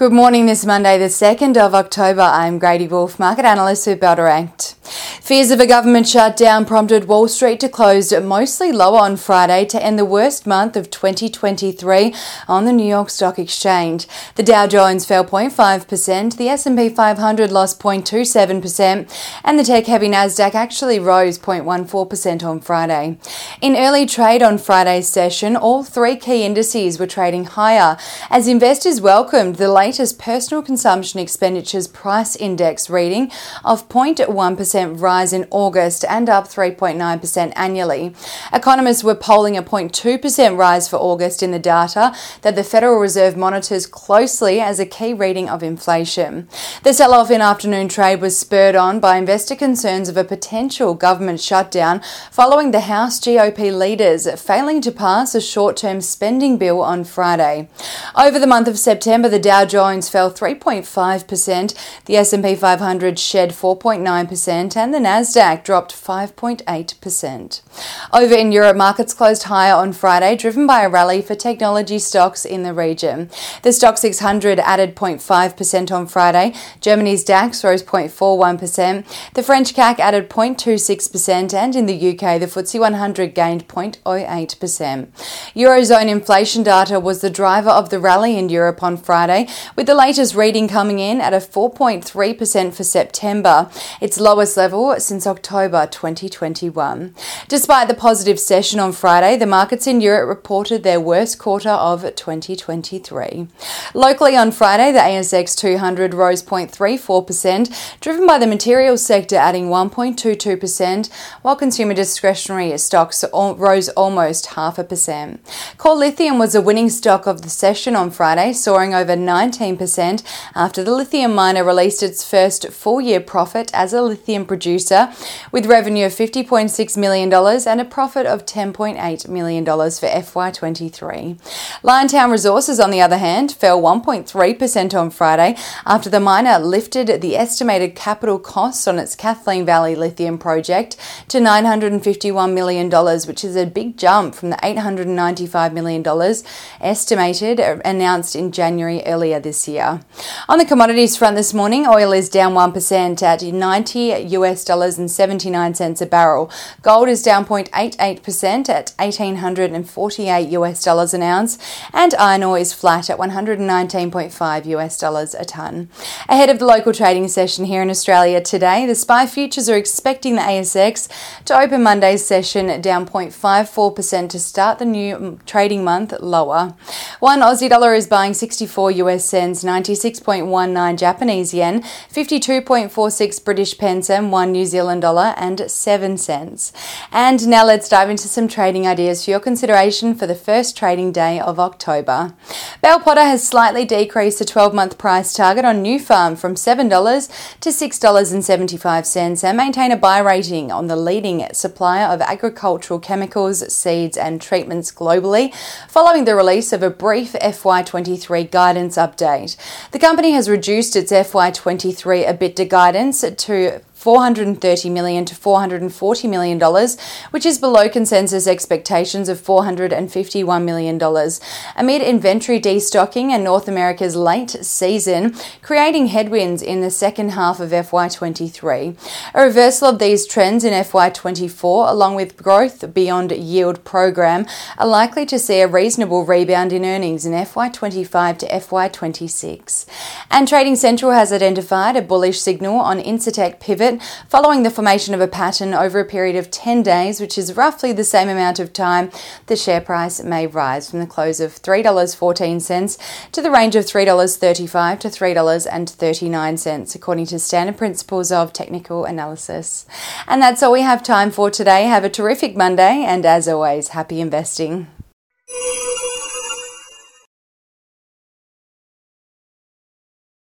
Good morning this Monday, the 2nd of October. I'm Grady Wolfe, market analyst with Bell Direct. Fears of a government shutdown prompted Wall Street to close mostly lower on Friday to end the worst month of 2023 on the New York Stock Exchange. The Dow Jones fell 0.5%, the S&P 500 lost 0.27%, and the tech-heavy Nasdaq actually rose 0.14% on Friday. In early trade on Friday's session, all three key indices were trading higher as investors welcomed the latest personal consumption expenditures price index reading of 0.1% rise in August and up 3.9% annually. Economists were polling a 0.2% rise for August in the data that the Federal Reserve monitors closely as a key reading of inflation. The sell off in afternoon trade was spurred on by investor concerns of a potential government shutdown following the House GOP leaders failing to pass a short term spending bill on Friday. Over the month of September, the Dow Jones fell 3.5%, the S&P 500 shed 4.9%, and the Nasdaq dropped 5.8%. Over in Europe, markets closed higher on Friday, driven by a rally for technology stocks in the region. The Stoxx 600 added 0.5% on Friday. Germany's DAX rose 0.41%. The French CAC added 0.26%, and in the UK, the FTSE 100 gained 0.08%. Eurozone inflation data was the driver of the rally in Europe on Friday, with the latest reading coming in at a 4.3% for September, its lowest level since October 2021. Despite the positive session on Friday, the markets in Europe reported their worst quarter of 2023. Locally on Friday, the ASX 200 rose 0.34%, driven by the materials sector adding 1.22%, while consumer discretionary stocks rose almost half a percent. Core Lithium was a winning stock of the session on Friday, soaring over 19% after the lithium miner released its first full year profit as a lithium producer, with revenue of $50.6 million and a profit of $10.8 million for FY23. Liontown Resources, on the other hand, fell 1.3% on Friday after the miner lifted the estimated capital costs on its Kathleen Valley lithium project to $951 million, which is a big jump from the $895 million estimated uh, announced in January earlier this year. On the commodities front this morning, oil is down 1% at 90 US dollars and 79 cents a barrel. Gold is down 0.88% at 1848 US dollars an ounce, and iron ore is flat at 119.5 US dollars a ton. Ahead of the local trading session here in Australia today, the SPI futures are expecting the ASX to open Monday's session down 0.54% to start the new trading month lower. One Aussie dollar is buying 64 US cents, 96.19 Japanese yen, 52.46 British pence, and 1 New Zealand dollar and 7 cents. And now let's dive into some trading ideas for your consideration for the first trading day of October. Bell Potter has slightly decreased the 12 month price target on Nufarm from $7 to $6.75 and maintain a buy rating on the leading supplier of agricultural chemicals, seeds, and treatments globally, following the release of a brief FY23 guidance update. The company has reduced its FY23 EBITDA guidance to 430 million to 440 million dollars, which is below consensus expectations of 451 million dollars, amid inventory destocking and North America's late season, creating headwinds in the second half of FY23. A reversal of these trends in FY24, along with growth beyond yield program, are likely to see a reasonable rebound in earnings in FY25 to FY26. And Trading Central has identified a bullish signal on Incitec Pivot following the formation of a pattern over a period of 10 days, which is roughly the same amount of time the share price may rise from the close of $3.14 to the range of $3.35 to $3.39, according to standard principles of technical analysis. And that's all we have time for today. Have a terrific Monday, and as always, happy investing.